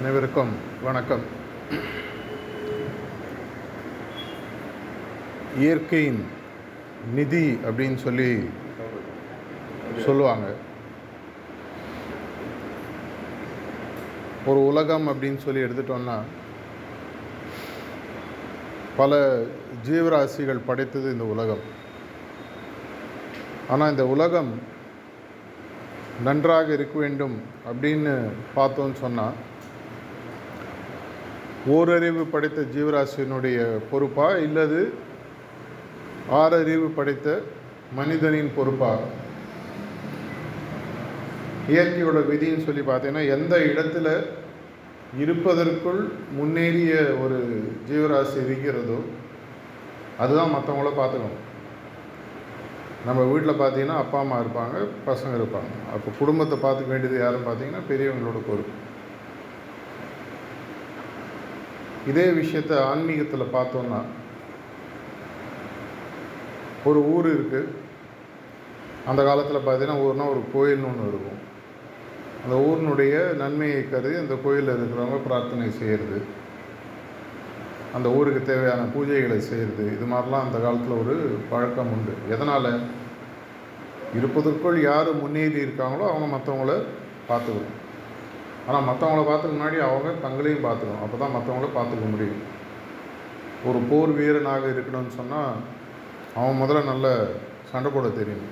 அனைவருக்கும் வணக்கம். இயற்கையின் நிதி அப்படின்னு சொல்லி சொல்லுவாங்க. ஒரு உலகம் அப்படின்னு சொல்லி எடுத்துட்டோம்னா பல ஜீவராசிகள் படைத்தது இந்த உலகம். ஆனால் இந்த உலகம் நன்றாக இருக்க வேண்டும் அப்படின்னு பார்த்தோன்னு சொன்னால் ஓரறிவு படைத்த ஜீவராசியினுடைய பொறுப்பா இல்லது ஆறறிவு படைத்த மனிதனின் பொறுப்பா? இயற்கையோட விதின்னு சொல்லி பார்த்தீங்கன்னா எந்த இடத்துல இருப்பதற்குள் முன்னேறிய ஒரு ஜீவராசி இருக்கிறதோ அதுதான் மற்றவங்கள பார்த்துக்கணும். நம்ம வீட்டில் பார்த்தீங்கன்னா அப்பா அம்மா இருப்பாங்க பசங்க இருப்பாங்க. அப்போ குடும்பத்தை பார்த்துக்க வேண்டியது யாருன்னு பார்த்தீங்கன்னா பெரியவங்களோட பொறுப்பு. இதே விஷயத்த ஆன்மீகத்தில் பார்த்தோன்னா ஒரு ஊர் இருக்குது அந்த காலத்தில் பார்த்தீங்கன்னா ஊர்னா ஒரு கோயில்னு ஒன்று இருக்கும். அந்த ஊரினுடைய நன்மையை கருதி அந்த கோயிலில் இருக்கிறவங்க பிரார்த்தனை செய்கிறது அந்த ஊருக்கு தேவையான பூஜைகளை செய்கிறது இது மாதிரிலாம் அந்த காலத்தில் ஒரு பழக்கம் உண்டு. எதனால்? இருப்பதற்குள் யார் முன்னேறி இருக்காங்களோ அவங்க மற்றவங்கள பார்த்துக்கணும். ஆனால் மற்றவங்கள பார்த்துக்க முன்னாடி அவங்க தங்களையும் பார்த்துக்கணும். அப்போ தான் மற்றவங்கள பார்த்துக்க முடியும். ஒரு போர் வீரனாக இருக்கணும்னு சொன்னால் அவன் முதல்ல நல்ல சண்டை போட தெரியும்.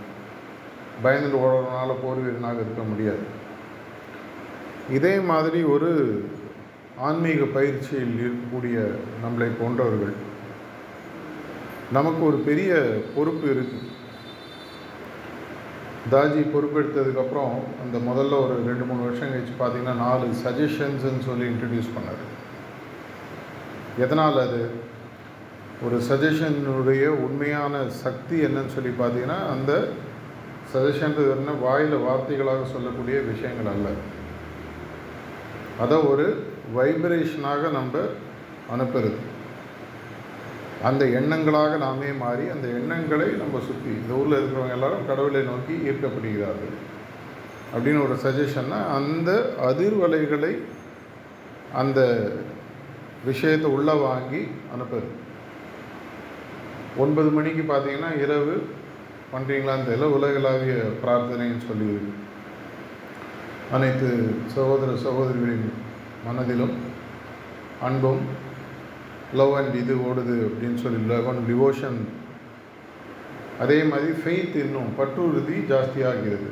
பயந்துட்டு ஓடுறதுனால போர் வீரனாக இருக்க முடியாது. இதே மாதிரி ஒரு ஆன்மீக பயிற்சியில் இருக்கக்கூடிய நம்மளை போன்றவர்கள் நமக்கு ஒரு பெரிய பொறுப்பு இருக்குது தாஜி பொறுப்பெடுத்ததுக்கப்புறம் அந்த முதல்ல ஒரு ரெண்டு மூணு வருஷம் கழிச்சு பார்த்தீங்கன்னா நாலு சஜஷன்ஸ்ன்னு சொல்லி இன்ட்ரடியூஸ் பண்ணார். எதனால் அது? ஒரு சஜஷனுடைய உண்மையான சக்தி என்னன்னு சொல்லி பார்த்தீங்கன்னா அந்த சஜஷன்றது என்ன? வாயில் வார்த்தைகளாக சொல்லக்கூடிய விஷயங்கள் அல்ல. அதை ஒரு வைப்ரேஷனாக நம்ம அனுப்புறது. அந்த எண்ணங்களாக நாமே மாறி அந்த எண்ணங்களை நம்ம சுற்றி இந்த ஊரில் இருக்கிறவங்க எல்லாரும் கடவுளை நோக்கி ஈர்க்கப்படுகிறார்கள். அப்படின்னு ஒரு சஜஷன்னா அந்த அதிர்வலைகளை அந்த விஷயத்தை உள்ளே வாங்கி அனுப்புது ஒன்பது மணிக்கு பார்த்தீங்கன்னா இரவு பண்ணுறீங்களான்னு தெரியல உலகளாவிய பிரார்த்தனைன்னு சொல்லி அனைத்து சகோதர சகோதரிகளின் மனதிலும் அன்பும் லவ் அண்ட் இது ஓடுது அப்படின்னு சொல்லி லவ் அண்ட் டிவோஷன். அதே மாதிரி ஃபெய்த் இன்னும் பற்றுறுதி ஜாஸ்தியாகிறது.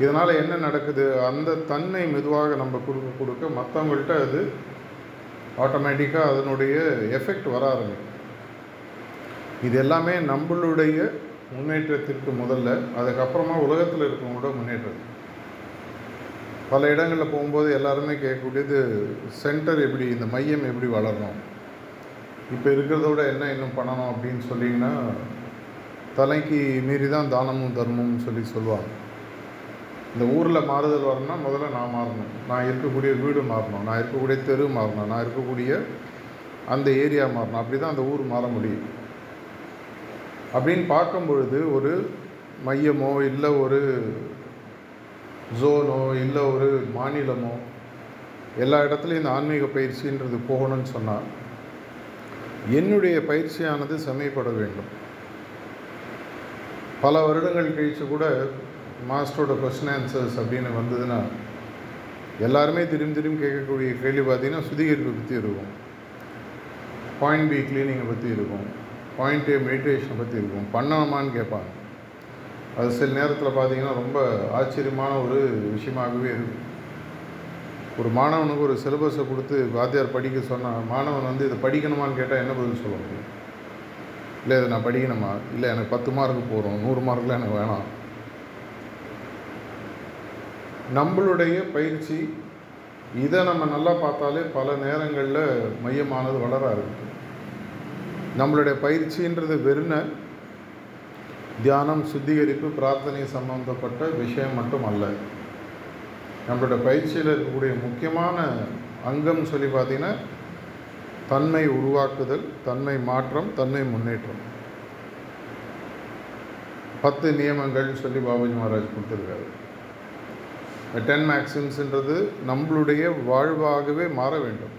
இதனால் என்ன நடக்குது? அந்த தன்மை மெதுவாக நம்ம கொடுக்க கொடுக்க மற்றவங்கள்ட்ட அது ஆட்டோமேட்டிக்காக அதனுடைய எஃபெக்ட் வர ஆரம்பிக்கும். இது எல்லாமே நம்மளுடைய முன்னேற்றத்திற்கு முதல்ல அதுக்கப்புறமா உலகத்தில் இருக்கவங்களோட முன்னேற்றம். பல இடங்களில் போகும்போது எல்லாருமே கேட்கக்கூடியது சென்டர் எப்படி இந்த மையம் எப்படி வளரணும்? இப்போ இருக்கிறத விட என்ன இன்னும் பண்ணணும்? அப்படின்னு சொல்லிங்கன்னா தலைக்கு மீறி தான் தானமும் தர்மம்னு சொல்லி சொல்லுவாங்க. இந்த ஊரில் மாறுதல் வரணும்னா முதல்ல நான் மாறணும். நான் இருக்கக்கூடிய வீடு மாறணும். நான் இருக்கக்கூடிய தெரு மாறணும். நான் இருக்கக்கூடிய அந்த ஏரியா மாறணும். அப்படி தான் அந்த ஊர் மாற முடியும். அப்படின்னு பார்க்கும் பொழுது ஒரு மையமோ இல்லை ஒரு ஜோனோ இல்லை ஒரு மாநிலமோ எல்லா இடத்துலையும் இந்த ஆன்மீக பயிற்சின்றது போகணும்னு சொன்னால் என்னுடைய பயிற்சியானது செமைப்பட வேண்டும். பல வருடங்கள் கழித்து கூட மாஸ்டரோட கொஸ்டின் ஆன்சர்ஸ் அப்படின்னு வந்ததுன்னா எல்லாருமே திரும்பி திரும்பி கேட்கக்கூடிய கேள்வி பார்த்தீங்கன்னா சுத்திகரிப்பை பற்றி இருக்கும். பாயிண்ட் பி கிளீனிங்கை பற்றி இருக்கும். பாயிண்ட் ஏ மெடிடேஷனை பற்றி இருக்கும். பண்ணணுமான்னு கேட்பாங்க. அது சில நேரத்தில் பார்த்தீங்கன்னா ரொம்ப ஆச்சரியமான ஒரு விஷயமாகவே இருக்கும் ஒரு மாணவனுக்கு ஒரு சிலபஸை கொடுத்து வாத்தியார் படிக்க சொன்னால் மாணவன் வந்து இதை படிக்கணுமான்னு கேட்டால் என்ன பதில் சொல்ல முடியும்? இல்லை இதை நான் படிக்கணுமா? இல்லை எனக்கு பத்து மார்க்கு போகிறோம் நூறு மார்க்கில் எனக்கு வேணாம். நம்மளுடைய பயிற்சி இதை நம்ம நல்லா பார்த்தாலே பல நேரங்களில் மையமானது வளர ஆரம்பிக்கும் நம்மளுடைய பயிற்சின்றது வெறும் தியானம் சுத்திகரிப்பு பிரார்த்தனை சம்பந்தப்பட்ட விஷயம் மட்டும் அல்ல நம்மளோட பயிற்சியில் இருக்கக்கூடிய முக்கியமான அங்கம் சொல்லி பார்த்தீங்கன்னா தன்மை உருவாக்குதல் தன்மை மாற்றம் தன்மை முன்னேற்றம். பத்து நியமங்கள் சொல்லி பாபாஜி மகாராஜ் கொடுத்துருக்காரு. டென் மேக்ஸிம்ஸ்ன்றது நம்மளுடைய வாழ்வாகவே மாற வேண்டும்.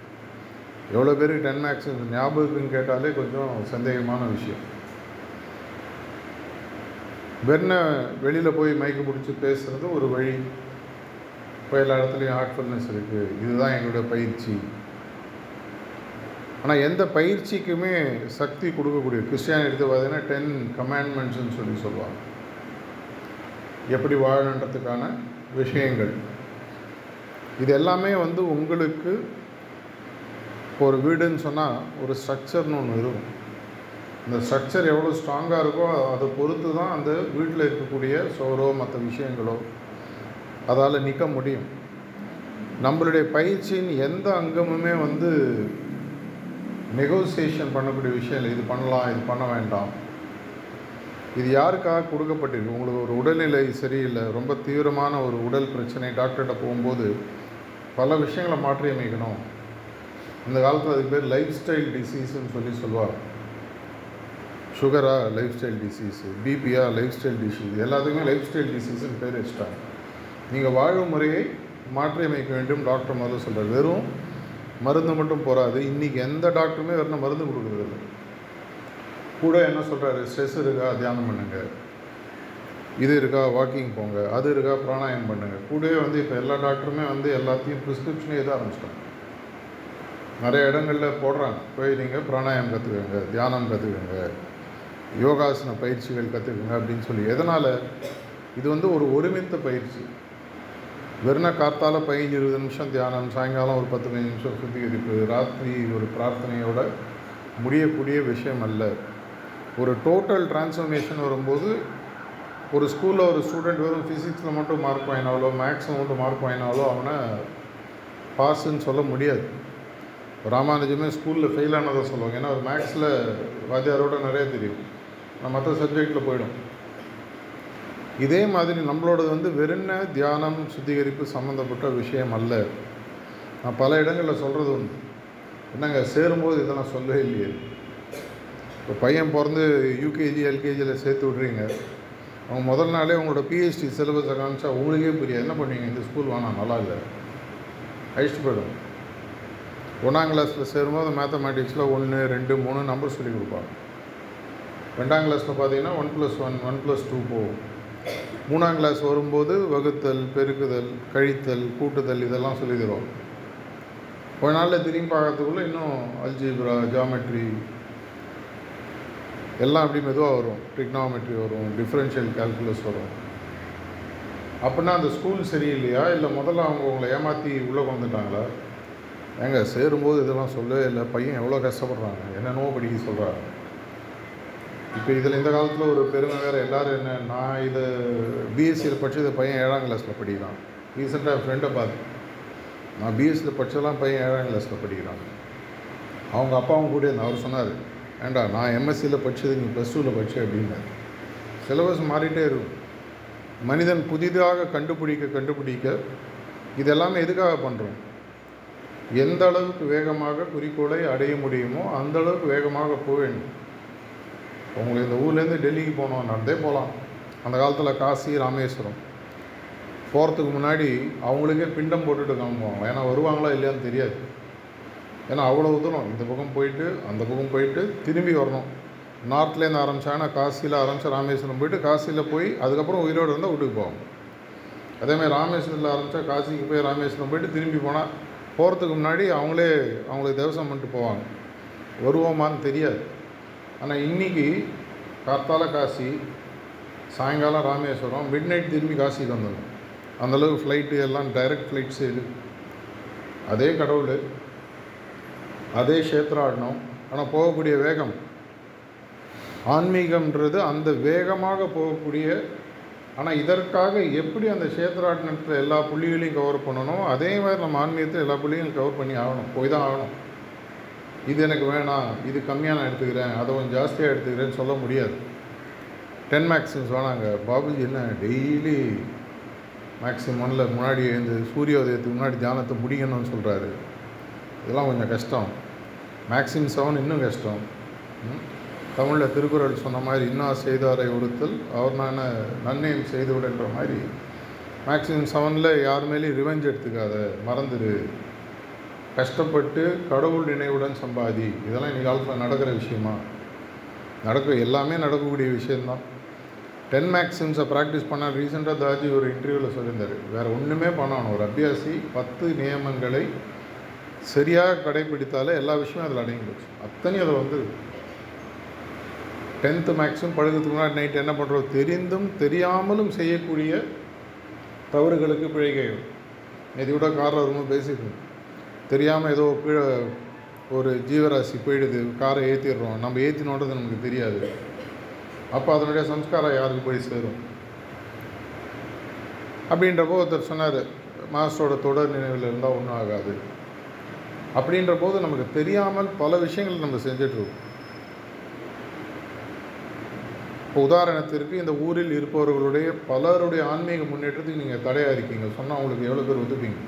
எவ்வளோ பேருக்கு டென் மேக்ஸிம்ஸ் ஞாபகம் கேட்டாலே கொஞ்சம் சந்தேகமான விஷயம். வெண்ணை வெளியில் போய் மைக்கு பிடிச்சி பேசுகிறது ஒரு வழி. இப்போ எல்லா இடத்துலையும் ஹார்ட்ஃபுல்னஸ் இருக்குது இதுதான் எங்களுடைய பயிற்சி. ஆனால் எந்த பயிற்சிக்குமே சக்தி கொடுக்கக்கூடிய கிறிஸ்டியானிட்டி பார்த்தீங்கன்னா டென் கமாண்ட்மெண்ட்ஸ்னு சொல்லி சொல்லுவாங்க. எப்படி வாழணுன்றதுக்கான விஷயங்கள். இது எல்லாமே வந்து உங்களுக்கு ஒரு வீடுன்னு சொன்னால் ஒரு ஸ்ட்ரக்சர்னு ஒன்று இருக்கும். இந்த ஸ்ட்ரக்சர் எவ்வளோ ஸ்ட்ராங்காக இருக்கோ அதை பொறுத்து தான் அந்த வீட்டில் இருக்கக்கூடிய சோறோ மற்ற விஷயங்களோ அதால் நிற்க முடியும். நம்மளுடைய பயிற்சியின் எந்த அங்கமுமே வந்து நெகோசியேஷன் பண்ணக்கூடிய விஷயம் இல்லை. இது பண்ணலாம் இது பண்ண வேண்டாம். இது யாருக்காக கொடுக்கப்பட்டிருக்கு? உங்களுக்கு ஒரு உடல்நிலை சரியில்லை ரொம்ப தீவிரமான ஒரு உடல் பிரச்சனை டாக்டர்கிட்ட போகும்போது பல விஷயங்களை மாற்றியமைக்கணும். இந்த காலத்தில் அதுக்கு பேர் லைஃப் ஸ்டைல் டிசீஸ்ன்னு சொல்லி சொல்லுவாங்க. சுகரா லைஃப் ஸ்டைல் டிசீஸு பிபியா லைஃப் ஸ்டைல் டிசீஸ் எல்லாத்துக்குமே லைஃப் ஸ்டைல் டிசீஸுன்னு பேர் வச்சுட்டாங்க. நீங்கள் வாழும் முறையை மாற்றியமைக்க வேண்டும் டாக்டர் முதல்ல சொல்கிறார் வெறும் மருந்து மட்டும் போகாது இன்றைக்கி எந்த டாக்டருமே வெறும் மருந்து கொடுக்குறதில்ல கூட என்ன சொல்கிறாரு ஸ்ட்ரெஸ் இருக்கா? தியானம் பண்ணுங்கள் இது இருக்கா? வாக்கிங் போங்க. அது இருக்கா? பிராணாயம் பண்ணுங்கள் கூடவே வந்து இப்போ எல்லா டாக்டருமே வந்து எல்லாத்தையும் ப்ரிஸ்கிரிப்ஷனே இதாக ஆரம்பிச்சிட்டாங்க. நிறைய இடங்களில் போடுறாங்க. போய் நீங்கள் பிராணாயம் கற்றுக்கோங்க தியானம் கற்றுக்கோங்க யோகாசன பயிற்சிகள் கற்றுக்குங்க அப்படின்னு சொல்லி. எதனால்? இது வந்து ஒரு ஒருமித்த பயிற்சி. வெறும் காத்தால் பதினஞ்சு இருபது நிமிஷம் தியானம் சாயங்காலம் ஒரு பத்து பதினஞ்சு நிமிஷம் சுத்திகரிப்பு ராத்திரி ஒரு பிரார்த்தனையோட முடியக்கூடிய விஷயம் அல்ல. ஒரு டோட்டல் டிரான்ஸ்ஃபர்மேஷன் வரும்போது ஒரு ஸ்கூலில் ஒரு ஸ்டூடெண்ட் வெறும் ஃபிசிக்ஸில் மட்டும் மார்க் வாங்கினாலோ மேக்ஸில் மட்டும் மார்க் வாங்கினாலோ அவனை பாஸுன்னு சொல்ல முடியாது. ராமானுஜமே ஸ்கூலில் ஃபெயில் ஆனதை சொல்லுவாங்க. ஏன்னா ஒரு மேக்ஸில் வாத்தியாரோட நிறைய தெரியும். மற்ற சப்ஜெக்டில் போயிடும். இதே மாதிரி நம்மளோடது வந்து வெறும் தியானம் சுத்திகரிப்பு சம்மந்தப்பட்ட விஷயம் அல்ல. நான் பல இடங்களில் சொல்கிறது உண்டு. என்னங்க சேரும்போது இதெல்லாம் சொல்லவே இல்லையே. இப்போ பையன் பிறந்து யூகேஜி எல்கேஜியில் சேர்த்து விட்றீங்க. அவங்க முதல் நாளே உங்களோட பிஹெச்டி சிலபஸை காமிச்சா உங்களுக்கே புரியாது. என்ன பண்ணுவீங்க? இந்த ஸ்கூல் வேணாம் நல்லா இல்லை. அழிச்சிட்டு போயிடும். ஒன்றாம் கிளாஸில் சேரும்போது மேத்தமேட்டிக்ஸில் ஒன்று ரெண்டு மூணு நம்பர் சொல்லி கொடுப்பாங்க. ரெண்டாம் கிளாஸில் பார்த்தீங்கன்னா one plus one one plus two போகும். மூணாம் கிளாஸ் வரும்போது வகுத்தல் பெருக்குதல் கழித்தல் கூட்டுதல் இதெல்லாம் சொல்லி தருவோம் கொஞ்ச நாளில் திரும்பி பார்க்கறதுக்குள்ளே இன்னும் அல்ஜிப்ரா ஜாமெட்ரி எல்லாம் அப்படி மெதுவாக வரும். ட்ரிக்னாமெட்ரி வரும் டிஃப்ரென்ஷியல் கால்குலஸ் வரும். அப்படின்னா அந்த ஸ்கூல் சரியில்லையா? இல்லை முதல்ல அவங்க உங்களை ஏமாற்றி உள்ளே கொண்டுட்டாங்களா ஏங்க சேரும்போது இதெல்லாம் சொல்லவே இல்லை. பையன் எவ்வளோ கஷ்டப்படுறாங்க என்னென்னவோ படிக்க சொல்கிறாங்க இப்போ இதில் இந்த காலத்தில் ஒரு பெருமை வேறு எல்லோரும் என்ன நான் இதை பிஎஸ்சியில் படித்தது பையன் ஏழாம் கிளாஸில் படிக்கிறான். ரீசெண்டாக ஃப்ரெண்டை பார்த்து நான் பிஎஸ்சியில் படித்ததெல்லாம் பையன் ஏழாம் கிளாஸில் படிக்கிறான். அவங்க அப்பாவும் கூட இருந்தார் அவர் சொன்னார் ஏண்டா நான் எம்எஸ்சியில் படித்தது நீ ப்ளஸ் டூவில் படித்த அப்படின்னாரு. சிலபஸ் மாறிட்டே இருக்கும். மனிதன் புதிதாக கண்டுபிடிக்க கண்டுபிடிக்க இது எல்லாமே எதுக்காக பண்ணுறோம் எந்த அளவுக்கு வேகமாக குறிக்கோளை அடைய முடியுமோ அந்த அளவுக்கு வேகமாக போக வேண்டும். உங்களுக்கு இந்த ஊர்லேருந்து டெல்லிக்கு போகணும் நடந்தே போகலாம். அந்த காலத்தில் காசி ராமேஸ்வரம். போகிறதுக்கு முன்னாடி அவங்களுக்கே பிண்டம் போட்டுட்டு கிளம்புவாங்க ஏன்னா வருவாங்களா இல்லையான்னு தெரியாது. ஏன்னா அவ்வளோ தூரம். இந்த பக்கம் போயிட்டு அந்த பக்கம் போயிட்டு திரும்பி வரணும். நார்த்லேருந்து ஆரம்பித்தாங்கன்னா காசியில் ஆரம்பித்து ராமேஸ்வரம் போயிட்டு காசியில் போய் அதுக்கப்புறம் உயிரோடு இருந்தால் வீட்டுக்கு போவாங்க அதேமாதிரி ராமேஸ்வரத்தில் ஆரம்பித்தா காசிக்கு போய் ராமேஸ்வரம் போயிட்டு திரும்பி போனால் போகிறதுக்கு முன்னாடி அவங்களே அவங்களுக்கு தேவசம் பண்ணிட்டு போவாங்க. வருவோமான்னு தெரியாது. ஆனால் இன்றைக்கி காத்தால காசி சாயங்காலம் ராமேஸ்வரம் மிட் நைட் திரும்பி காசிக்கு வந்துடும் அந்தளவுக்கு ஃப்ளைட்டு எல்லாம் டைரக்ட் ஃப்ளைட்ஸ் இது அதே கடவுள். அதே க்ஷேத்ராடனம் ஆனால் போகக்கூடிய வேகம். ஆன்மீகம்ன்றது அந்த வேகமாக போகக்கூடிய ஆனால் இதற்காக எப்படி அந்த க்ஷேத்ராடனத்தில் எல்லா புள்ளிகளையும் கவர் பண்ணணும் அதே மாதிரி நம்ம ஆன்மீகத்தில் எல்லா புள்ளிகளையும் கவர் பண்ணி ஆகணும். போய் தான் ஆகணும். இது எனக்கு வேணாம் இது கம்மியாக நான் எடுத்துக்கிறேன் அதை கொஞ்சம் ஜாஸ்தியாக எடுத்துக்கிறேன்னு சொல்ல முடியாது. டென் மேக்ஸிம்ஸ் வேணாங்க பாபுஜி என்ன டெய்லி மேக்ஸிமம் ஒன்றில் முன்னாடி எழுந்து சூரிய உதயத்துக்கு முன்னாடி தியானத்தை முடிக்கணும்னு சொல்கிறாரு இதெல்லாம் கொஞ்சம் கஷ்டம். மேக்ஸிம் செவன் இன்னும் கஷ்டம். தமிழில் திருக்குறள் சொன்ன மாதிரி இன்னும் செய்தாரை ஒருத்தல் அவர் நான் நன்மையும் செய்துவிடுன்ற மாதிரி. மேக்ஸிமம் செவனில் யார் மேலேயும் ரிவெஞ்ச் எடுத்துக்காத மறந்துடு கஷ்டப்பட்டு கடவுள் நினைவுடன் சம்பாதி. இதெல்லாம் இன்னைக்கு காலத்தில் நடக்கிற விஷயமா? நடக்க எல்லாமே நடக்கக்கூடிய விஷயந்தான் டென் மேக்ஸிம்ஸை ப்ராக்டிஸ் பண்ணால் ரீசெண்டாக தாஜி ஒரு இன்டர்வியூவில் சொல்லியிருந்தார். வேறு ஒன்றுமே பண்ணணும் ஒரு அபியாசி பத்து நியமங்களை சரியாக கடைப்பிடித்தாலே எல்லா விஷயமும் அதில் அடங்கி போச்சு. அத்தனையும் அதில் வந்து டென்த்து மேக்ஸிமம் படுக்கிறதுக்கு முன்னாடி நைட் என்ன பண்ணுறோம் தெரிந்தும் தெரியாமலும் செய்யக்கூடிய தவறுகளுக்கு பிழைகள். நேற்று கூட காரில் ரொம்ப பேசியிருக்கோம் தெரியாமல் ஏதோ கீழே ஒரு ஜீவராசி போயிடுது காரை ஏற்றிடுறோம் நம்ம ஏற்றினோன்றது நமக்கு தெரியாது. அப்போ அதனுடைய சம்ஸ்காரம் யாருக்கு போய் சேரும்? அப்படின்றப்போ ஒருத்தர் சொன்னார் மாஸ்டரோட தொடர் நினைவில் இருந்தால் ஒன்றும் ஆகாது. அப்படின்ற போது நமக்கு தெரியாமல் பல விஷயங்கள் நம்ம செஞ்சிட்ருக்கோம். இப்போ உதாரணத்திற்கு இந்த ஊரில் இருப்பவர்களுடைய பலருடைய ஆன்மீக முன்னேற்றத்துக்கு நீங்கள் தடையாக இருக்கீங்க. சொன்னால் உங்களுக்கு எவ்வளோ பேர் ஒத்துப்பீங்க?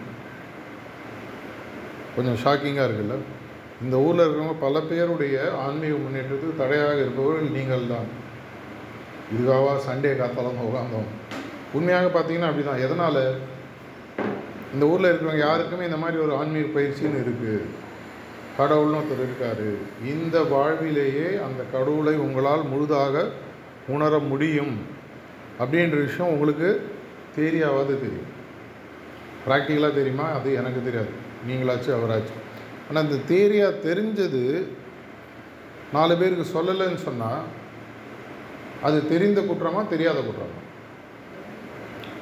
கொஞ்சம் ஷாக்கிங்காக இருக்குல்ல? இந்த ஊரில் இருக்கிறவங்க பல பேருடைய ஆன்மீக முன்னேற்றத்துக்கு தடையாக இருப்பவர்கள் நீங்கள் தான் இதுக்காக சண்டே காத்தாலும் உட்காந்தோம் உண்மையாக பார்த்தீங்கன்னா அப்படி தான் எதனால்? இந்த ஊரில் இருக்கிறவங்க யாருக்குமே இந்த மாதிரி ஒரு ஆன்மீக பயிற்சின்னு இருக்குது கடவுள்னு ஒருத்தர் இருக்கார். இந்த வாழ்விலேயே அந்த கடவுளை உங்களால் முழுதாக உணர முடியும். அப்படின்ற விஷயம் உங்களுக்கு தேரியாவது தெரியும். ப்ராக்டிக்கலாக தெரியுமா? அது எனக்கு தெரியாது. நீங்களாச்சு அவராச்சு. ஆனால் இந்த தேரியாக தெரிஞ்சது நாலு பேருக்கு சொல்லலைன்னு சொன்னால் அது தெரிந்த குற்றமா தெரியாத குற்றமா?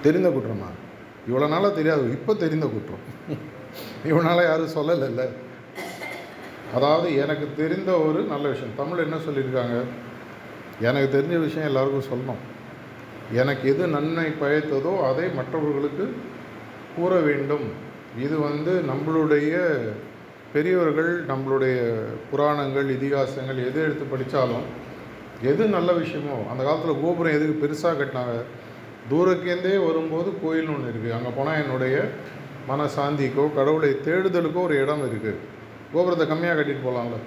தெரிந்த குற்றமா? இவ்வளோ நாளாக தெரியாது இப்போ தெரிந்த குற்றம். இவ்வளோ நாளாக யாரும் சொல்லலைல்ல. அதாவது எனக்கு தெரிந்த ஒரு நல்ல விஷயம். தமிழ் என்ன சொல்லியிருக்காங்க? எனக்கு தெரிஞ்ச விஷயம் எல்லாருக்கும் சொல்லணும். எனக்கு எது நன்மை பயத்ததோ அதை மற்றவர்களுக்கு கூற வேண்டும். இது வந்து நம்மளுடைய பெரியவர்கள் நம்மளுடைய புராணங்கள் இதிகாசங்கள் எது எடுத்து படித்தாலும் எது நல்ல விஷயமோ அந்த காலத்தில் கோபுரம் எதுக்கு பெருசாக கட்டினாங்க? தூரக்கேந்தே வரும்போது கோயில்னு ஒன்று இருக்குது அங்கே போனால் என்னுடைய மன சாந்திக்கோ கடவுளை தேடுதலுக்கோ ஒரு இடம் இருக்குது கோபுரத்தை கம்மியாக கட்டிட்டு போகலாம்ல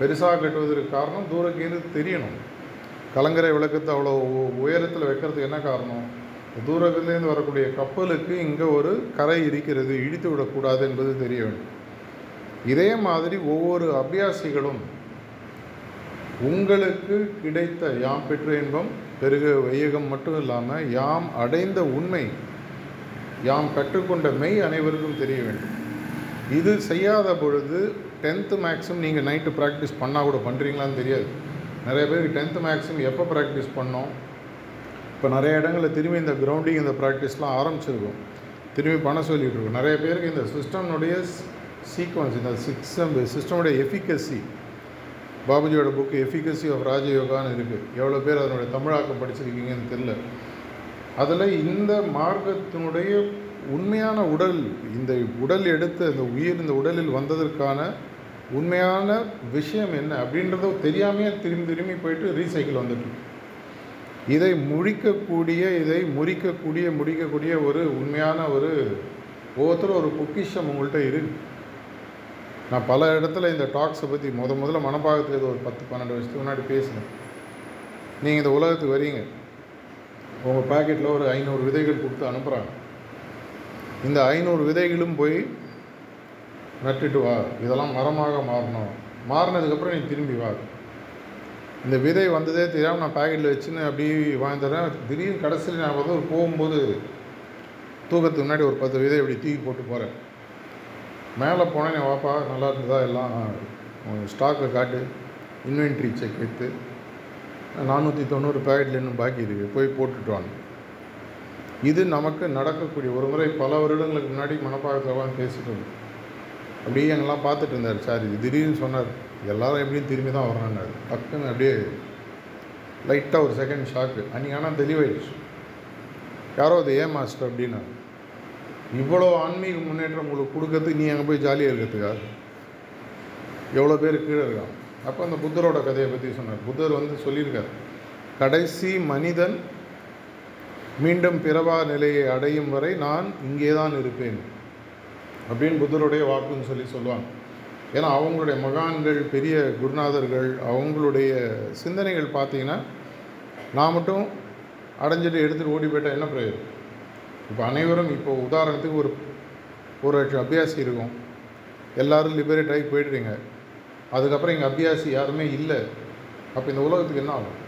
பெருசாக கட்டுவதற்கு காரணம் தூரக்கேந்து தெரியணும். கலங்கரை விளக்கத்தை அவ்வளோ உயரத்தில் வைக்கிறதுக்கு என்ன காரணம்? தூரத்துலேருந்து வரக்கூடிய கப்பலுக்கு இங்கே ஒரு கரை இருக்கிறது இடித்து விடக்கூடாது என்பது தெரிய வேண்டும். இதே மாதிரி ஒவ்வொரு அபியாசிகளும் உங்களுக்கு கிடைத்த யாம் பெற்ற இன்பம் பெருக வையகம் மட்டும் இல்லாமல் யாம் அடைந்த உண்மை யாம் கற்றுக்கொண்ட மெய் அனைவருக்கும் தெரிய வேண்டும். இது செய்யாத பொழுது டென்த்து மேக்ஸும் நீங்கள் நைட்டு ப்ராக்டிஸ் பண்ணால் கூட பண்ணுறீங்களான்னு தெரியாது. நிறைய பேருக்கு டென்த்து மேக்ஸும் எப்போ ப்ராக்டிஸ் பண்ணோம்? இப்போ நிறைய இடங்களில் திரும்பி இந்த கிரவுண்டிங் இந்த ப்ராக்டிஸ்லாம் ஆரம்பிச்சிருக்கும். திரும்பி பண்ண சொல்லிகிட்டு இருக்கோம். நிறைய பேருக்கு இந்த சிஸ்டம்னுடைய சீக்வன்ஸ் இந்த சிஸ்டம் சிஸ்டமுடைய எஃபிகசி பாபுஜியோட புக்கு எஃபிகசி ஆஃப் ராஜயோகான்னு இருக்குது எவ்வளோ பேர் அதனுடைய தமிழாக்கம் படிச்சிருக்கீங்கன்னு தெரில அதில் இந்த மார்க்கத்தினுடைய உண்மையான உடல் இந்த உடல் எடுத்து இந்த உயிர் இந்த உடலில் வந்ததற்கான உண்மையான விஷயம் என்ன அப்படின்றத தெரியாமையே திரும்பி திரும்பி போயிட்டு ரீசைக்கிள் வந்துட்டு இதை முழிக்கக்கூடிய இதை முறிக்கக்கூடிய முடிக்கக்கூடிய ஒரு உண்மையான ஒரு ஒவ்வொருத்தரும் ஒரு பொக்கிஷம் உங்கள்கிட்ட இருக்கு நான் பல இடத்துல இந்த டாக்ஸை பற்றி முத முதல்ல மனப்பாகத்தில் ஏதோ ஒரு பத்து பன்னெண்டு வருஷத்துக்கு முன்னாடி பேசினேன். நீங்கள் இந்த உலகத்துக்கு வரீங்க. உங்கள் பாக்கெட்டில் ஒரு ஐநூறு விதைகள் கொடுத்து அனுப்புகிறாங்க இந்த ஐநூறு விதைகளும் போய் நட்டுட்டு வா. இதெல்லாம் மரமாக மாறணும். மாறினதுக்கப்புறம் நீ திரும்பி வா. இந்த விதை வந்ததே தெரியாமல் நான் பேக்கெட்டில் வச்சுன்னு அப்படியே வாழ்ந்துடுறேன் திடீர்னு கடைசியில் நான் வந்து ஒரு போகும்போது தூக்கத்துக்கு முன்னாடி ஒரு பத்து விதை இப்படி தூக்கி போட்டு போகிறேன் மேலே போனேன் என் வாப்பா நல்லா இருந்ததா எல்லாம்? ஸ்டாக்கை காட்டு. இன்வென்ட்ரி செக் எடுத்து. நானூற்றி தொண்ணூறு பேக்கெட்டில் இன்னும் பாக்கி இருக்குது போய் போட்டுட்டு இது நமக்கு நடக்கக்கூடிய ஒரு முறை பல வருடங்களுக்கு முன்னாடி மனப்பாக்கத்தில் பேசிட்டு இருந்தோம். அப்படியே எங்கெல்லாம் பார்த்துட்டு இருந்தார் சார் இது திடீர்னு சொன்னார் எல்லாரும் எப்படியும் திரும்பி தான் வரணுன்னாரு டக்குன்னு அப்படியே லைட்டாக ஒரு செகண்ட் ஷாக்கு அன்றைக்கி ஆனால் தெளிவாயிடுச்சு. யாரோ அது ஏ மாஸ்டர் அப்படின்னா. இவ்வளோ ஆன்மீக முன்னேற்றம் உங்களுக்கு கொடுக்கறதுக்கு நீ அங்கே போய் ஜாலியாக இருக்கிறதுக்காக எவ்வளோ பேர் கீழே இருக்கான் அப்போ அந்த புத்தரோட கதையை பற்றி சொன்னார். புத்தர் வந்து சொல்லியிருக்கார். கடைசி மனிதன் மீண்டும் பிறவா நிலையை அடையும் வரை நான் இங்கே தான் இருப்பேன். அப்படின்னு புத்தருடைய வாக்குன்னு சொல்லி சொல்லுவாங்க. ஏன்னா அவங்களுடைய மகான்கள் பெரிய குருநாதர்கள் அவங்களுடைய சிந்தனைகள் பார்த்தீங்கன்னா நான் மட்டும் அடைஞ்சிட்டு எடுத்துகிட்டு ஓடி போயிட்டால் என்ன பிரயோஜனம்? இப்போ அனைவரும் இப்போ உதாரணத்துக்கு ஒரு ஒரு லட்சம் அபியாசி இருக்கும். எல்லோரும் லிபரேட் ஆகி போயிடுறீங்க. அதுக்கப்புறம் எங்கள் அபியாசி யாருமே இல்லை. அப்போ இந்த உலகத்துக்கு என்ன ஆகும்?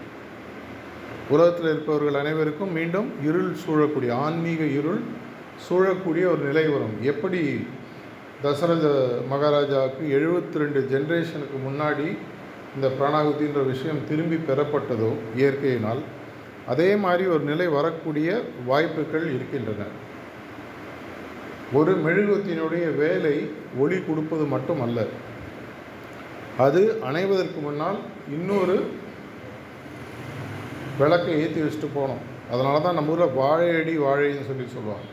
உலகத்தில் இருப்பவர்கள் அனைவருக்கும் மீண்டும் இருள் சூழக்கூடிய ஆன்மீக இருள் சூழக்கூடிய ஒரு நிலை வரும். எப்படி தசரத மகாராஜாவுக்கு எழுபத்தி ரெண்டு ஜென்ரேஷனுக்கு முன்னாடி இந்த பிராணாகுதின்ற விஷயம் திரும்பி பெறப்பட்டதோ இயற்கையினால் அதே மாதிரி ஒரு நிலை வரக்கூடிய வாய்ப்புகள் இருக்கின்றன. ஒரு மெழுகுத்தினுடைய வேலை ஒளி கொடுப்பது மட்டுமல்ல. அது அணைவதற்கு முன்னால் இன்னொரு விளக்கை ஏற்றி வச்சுட்டு போனோம் அதனால தான் நம்ம ஊரில் வாழையடி வாழைன்னு சொல்லி சொல்லுவாங்க.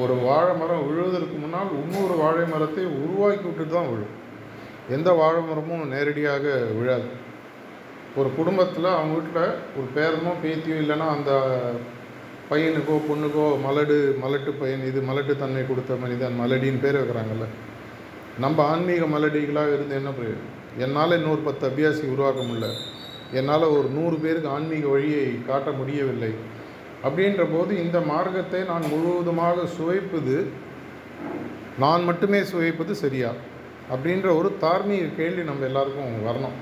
ஒரு வாழை மரம் விழுவதற்கு முன்னால் இன்னொரு வாழை மரத்தை உருவாக்கி விட்டுட்டு தான் விழும். எந்த வாழை மரமும் நேரடியாக விழாது. ஒரு குடும்பத்தில் அவங்க வீட்டில் ஒரு பேரனோ பேத்தியோ இல்லைன்னா அந்த பையனுக்கோ பொண்ணுக்கோ மலடு மலட்டு பையன் இது மலட்டு தன்மை கொடுத்த மனிதன் மலடின்னு பேர் வைக்கிறாங்கல்ல. நம்ம ஆன்மீக மலடிகளாக இருந்து என்ன பிரயோஜனம்? என்னால் இன்னொரு பத்து அபியாசி உருவாக்க முடியல. என்னால் ஒரு நூறு பேருக்கு ஆன்மீக வழியை காட்ட முடியவில்லை. அப்படின்ற போது இந்த மார்க்கத்தை நான் முழுவதுமாக சுவைப்பது நான் மட்டுமே சுவைப்பது சரியா? அப்படின்ற ஒரு தார்மீக கேள்வி நம்ம எல்லாருக்கும் வரணும்.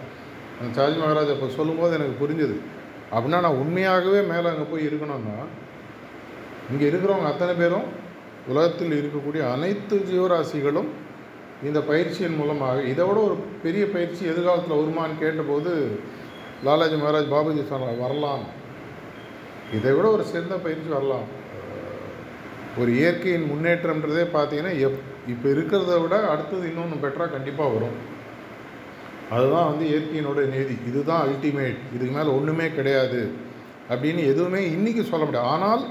அந்த சாஜி மகாராஜ் அப்போ சொல்லும்போது எனக்கு புரிஞ்சுது. அப்படின்னா நான் உண்மையாகவே மேலே அங்கே போய் இருக்கணும்னா இங்கே இருக்கிறவங்க அத்தனை பேரும் உலகத்தில் இருக்கக்கூடிய அனைத்து ஜீவராசிகளும் இந்த பயிற்சியின் மூலமாக இதை விட ஒரு பெரிய பயிற்சி எதிர்காலத்தில் வருமான்னு கேட்டபோது லாலாஜி மகாராஜ் பாபுஜி சொன்னார் வரலாம். இதை விட ஒரு சிறந்த பயிற்சி வரலாம். ஒரு இயற்கையின் முன்னேற்றம்ன்றதே பார்த்தீங்கன்னா எப் இப்போ இருக்கிறத விட அடுத்தது இன்னொன்று பெட்டராக கண்டிப்பாக வரும். அதுதான் வந்து இயற்கையினோட நீதி. இதுதான் அல்டிமேட் இதுக்கு மேலே ஒன்றுமே கிடையாது அப்படின்னு எதுவுமே இன்றைக்கி சொல்ல முடியாது. ஆனால்